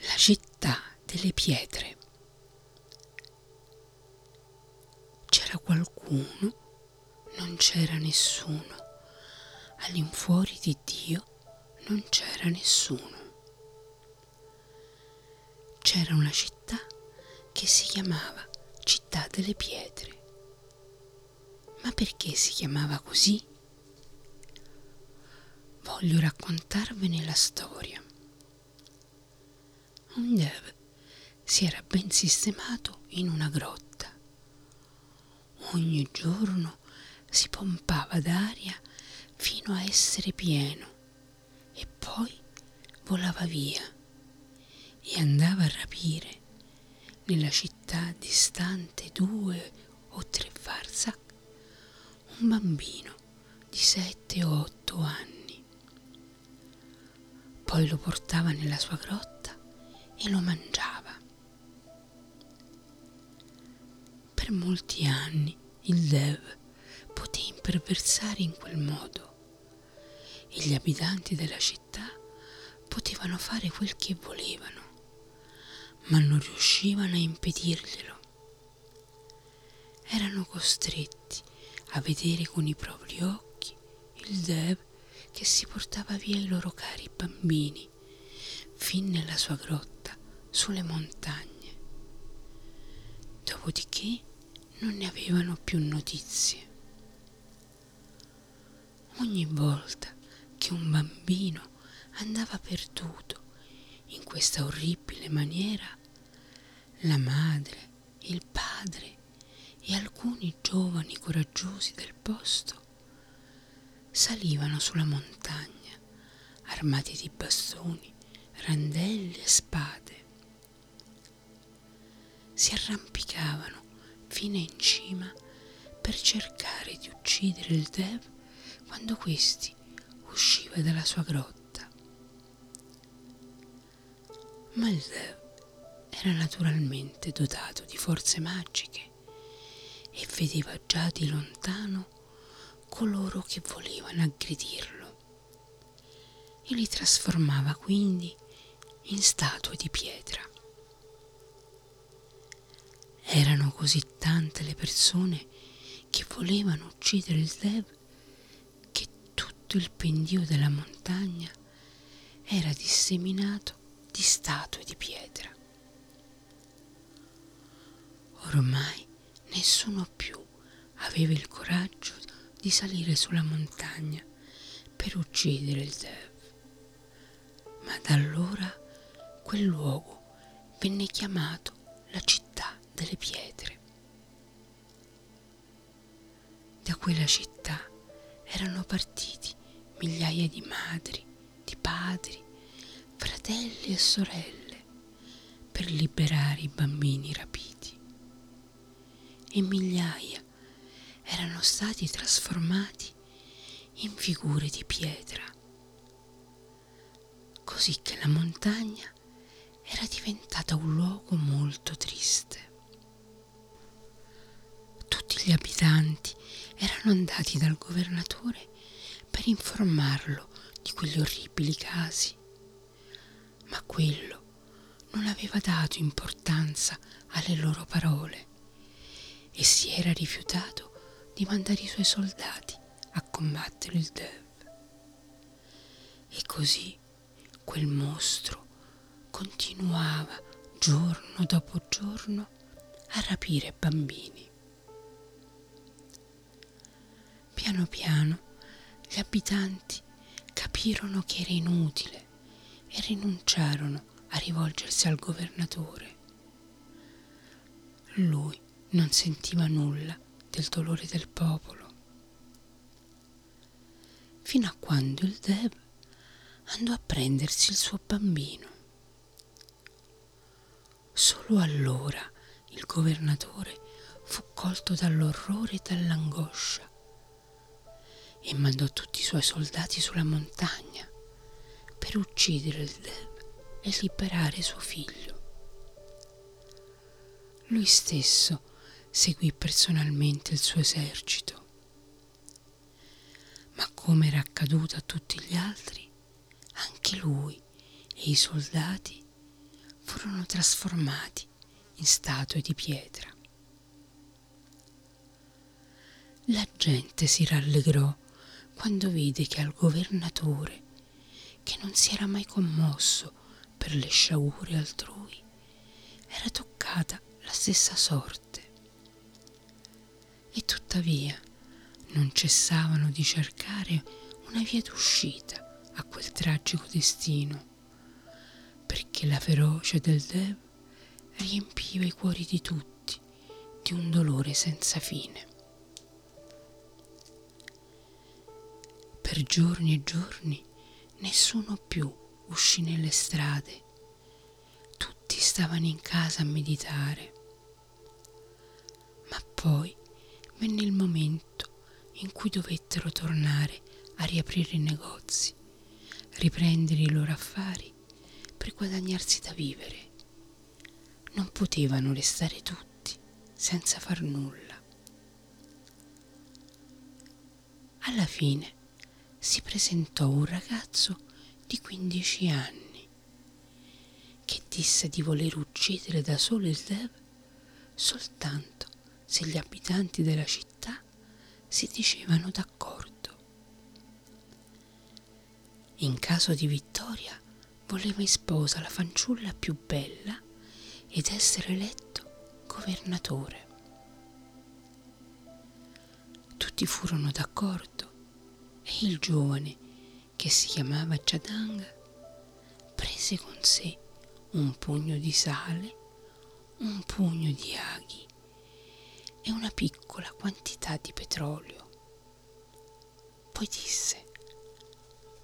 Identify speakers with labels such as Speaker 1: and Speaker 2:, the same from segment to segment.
Speaker 1: La città delle pietre. C'era qualcuno, non c'era nessuno. All'infuori di Dio non c'era nessuno. C'era una città che si chiamava Città delle Pietre. Ma perché si chiamava così? Voglio raccontarvene la storia. Un dev si era ben sistemato in una grotta. Ogni giorno si pompava d'aria fino a essere pieno e poi volava via e andava a rapire nella città distante due o tre farsac un bambino di sette o otto anni. Poi lo portava nella sua grotta e lo mangiava. Per molti anni il Dev poté imperversare in quel modo e gli abitanti della città potevano fare quel che volevano, ma non riuscivano a impedirglielo. Erano costretti a vedere con i propri occhi il Dev che si portava via i loro cari bambini fin nella sua grotta sulle montagne. Dopodiché non ne avevano più notizie. Ogni volta che un bambino andava perduto in questa orribile maniera, la madre, il padre e alcuni giovani coraggiosi del posto salivano sulla montagna armati di bastoni, randelli e spade. Si arrampicavano fino in cima per cercare di uccidere il Dev quando questi usciva dalla sua grotta. Ma il Dev era naturalmente dotato di forze magiche e vedeva già di lontano coloro che volevano aggredirlo e li trasformava quindi in statue di pietra. Erano così tante le persone che volevano uccidere il Dev che tutto il pendio della montagna era disseminato di statue di pietra. Ormai nessuno più aveva il coraggio di salire sulla montagna per uccidere il Dev. Ma da allora quel luogo venne chiamato la città delle pietre. Da quella città erano partiti migliaia di madri, di padri, fratelli e sorelle per liberare i bambini rapiti e migliaia erano stati trasformati in figure di pietra, così che la montagna era diventata un luogo molto triste. Gli abitanti erano andati dal governatore per informarlo di quegli orribili casi, ma quello non aveva dato importanza alle loro parole e si era rifiutato di mandare i suoi soldati a combattere il Dev. E così quel mostro continuava giorno dopo giorno a rapire bambini. Piano piano gli abitanti capirono che era inutile e rinunciarono a rivolgersi al governatore. Lui non sentiva nulla del dolore del popolo, fino a quando il Dev andò a prendersi il suo bambino. Solo allora il governatore fu colto dall'orrore e dall'angoscia e mandò tutti i suoi soldati sulla montagna per uccidere il Dev e liberare suo figlio. Lui stesso seguì personalmente il suo esercito. Ma come era accaduto a tutti gli altri, anche lui e i soldati furono trasformati in statue di pietra. La gente si rallegrò quando vide che al governatore, che non si era mai commosso per le sciagure altrui, era toccata la stessa sorte. E tuttavia non cessavano di cercare una via d'uscita a quel tragico destino, perché la ferocia del Dev riempiva i cuori di tutti di un dolore senza fine. Per giorni e giorni nessuno più uscì nelle strade, tutti stavano in casa a meditare. Ma poi venne il momento in cui dovettero tornare a riaprire i negozi, riprendere i loro affari per guadagnarsi da vivere. Non potevano restare tutti senza far nulla. Alla fine si presentò un ragazzo di 15 anni che disse di voler uccidere da solo il Dev soltanto se gli abitanti della città si dicevano d'accordo. In caso di vittoria voleva in sposa la fanciulla più bella ed essere eletto governatore. Tutti furono d'accordo e il giovane, che si chiamava Chadang, prese con sé un pugno di sale, un pugno di aghi e una piccola quantità di petrolio. Poi disse,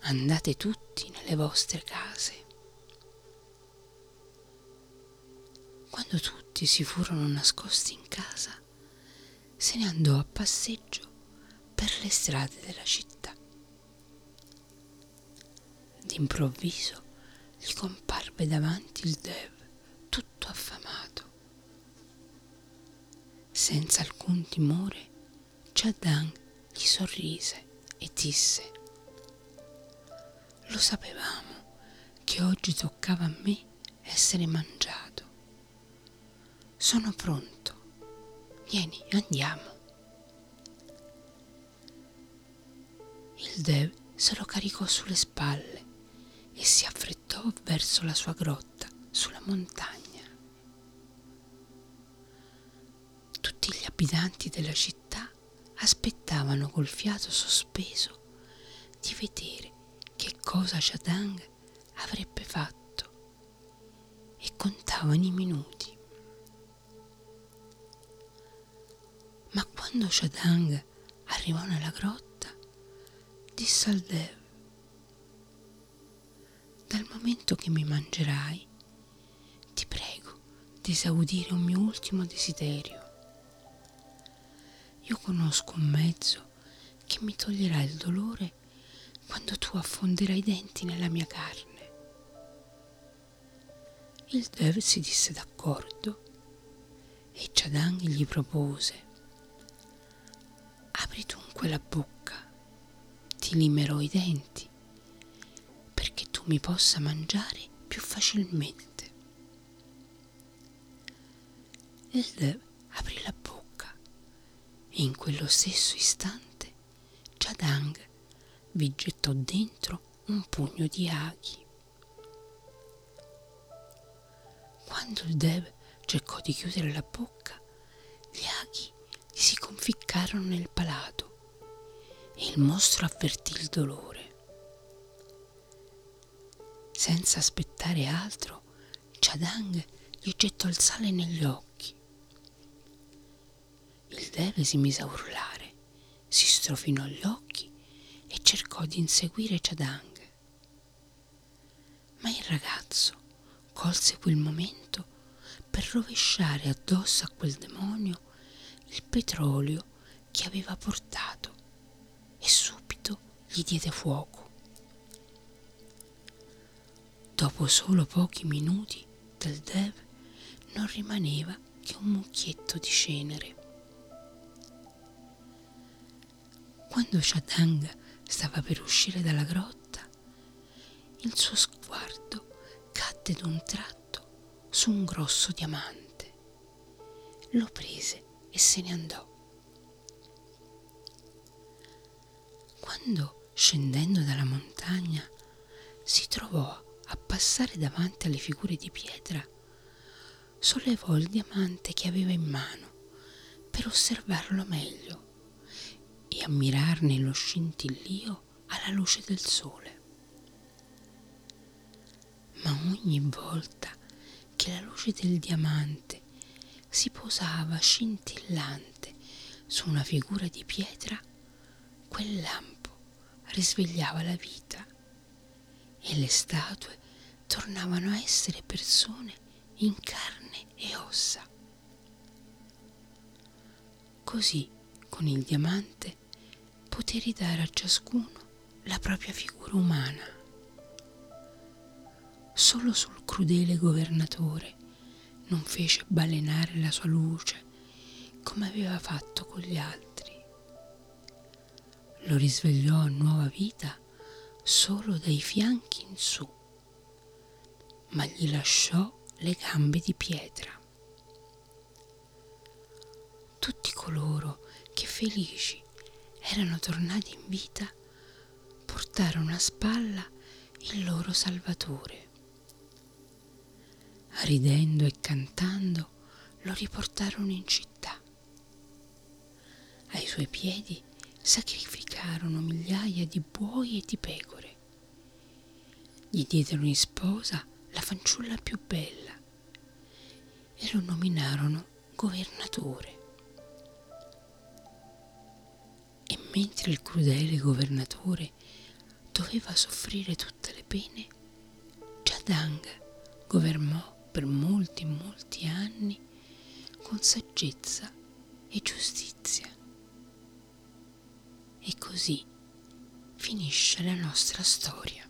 Speaker 1: andate tutti nelle vostre case. Quando tutti si furono nascosti in casa, se ne andò a passeggio per le strade della città. D'improvviso gli comparve davanti il Dev, tutto affamato. Senza alcun timore, Chadang gli sorrise e disse, lo sapevamo che oggi toccava a me essere mangiato. Sono pronto. Vieni, andiamo. Il Dev se lo caricò sulle spalle e si affrettò verso la sua grotta sulla montagna. Tutti gli abitanti della città aspettavano col fiato sospeso di vedere che cosa Chadang avrebbe fatto e contavano i minuti. Ma quando Chadang arrivò nella grotta, disse al Dev, dal momento che mi mangerai, ti prego di esaudire un mio ultimo desiderio. Io conosco un mezzo che mi toglierà il dolore quando tu affonderai i denti nella mia carne. Il Dev si disse d'accordo e Chadang gli propose apri dunque la bocca, ti limerò i denti mi possa mangiare più facilmente. Il Dev aprì la bocca e in quello stesso istante Chadang vi gettò dentro un pugno di aghi. Quando il Dev cercò di chiudere la bocca, gli aghi si conficcarono nel palato e il mostro avvertì il dolore. Senza aspettare altro, Chadang gli gettò il sale negli occhi. Il Deve si mise a urlare, si strofinò gli occhi e cercò di inseguire Chadang. Ma il ragazzo colse quel momento per rovesciare addosso a quel demonio il petrolio che aveva portato e subito gli diede fuoco. Dopo solo pochi minuti del Dev non rimaneva che un mucchietto di cenere. Quando Shadang stava per uscire dalla grotta, il suo sguardo cadde d'un tratto su un grosso diamante. Lo prese e se ne andò. Quando, scendendo dalla montagna, si trovò a passare davanti alle figure di pietra, sollevò il diamante che aveva in mano per osservarlo meglio e ammirarne lo scintillio alla luce del sole. Ma ogni volta che la luce del diamante si posava scintillante su una figura di pietra, quel lampo risvegliava la vita e le statue tornavano a essere persone in carne e ossa. Così, con il diamante, poté ridare a ciascuno la propria figura umana. Solo sul crudele governatore non fece balenare la sua luce come aveva fatto con gli altri. Lo risvegliò a nuova vita solo dai fianchi in su, ma gli lasciò le gambe di pietra. Tutti coloro che felici erano tornati in vita portarono a spalla il loro Salvatore. Ridendo e cantando lo riportarono in città. Ai suoi piedi sacrificarono migliaia di buoi e di pecore. Gli diedero in sposa la fanciulla più bella e lo nominarono governatore. E mentre il crudele governatore doveva soffrire tutte le pene, Jadang governò per molti molti anni con saggezza e giustizia. E così finisce la nostra storia.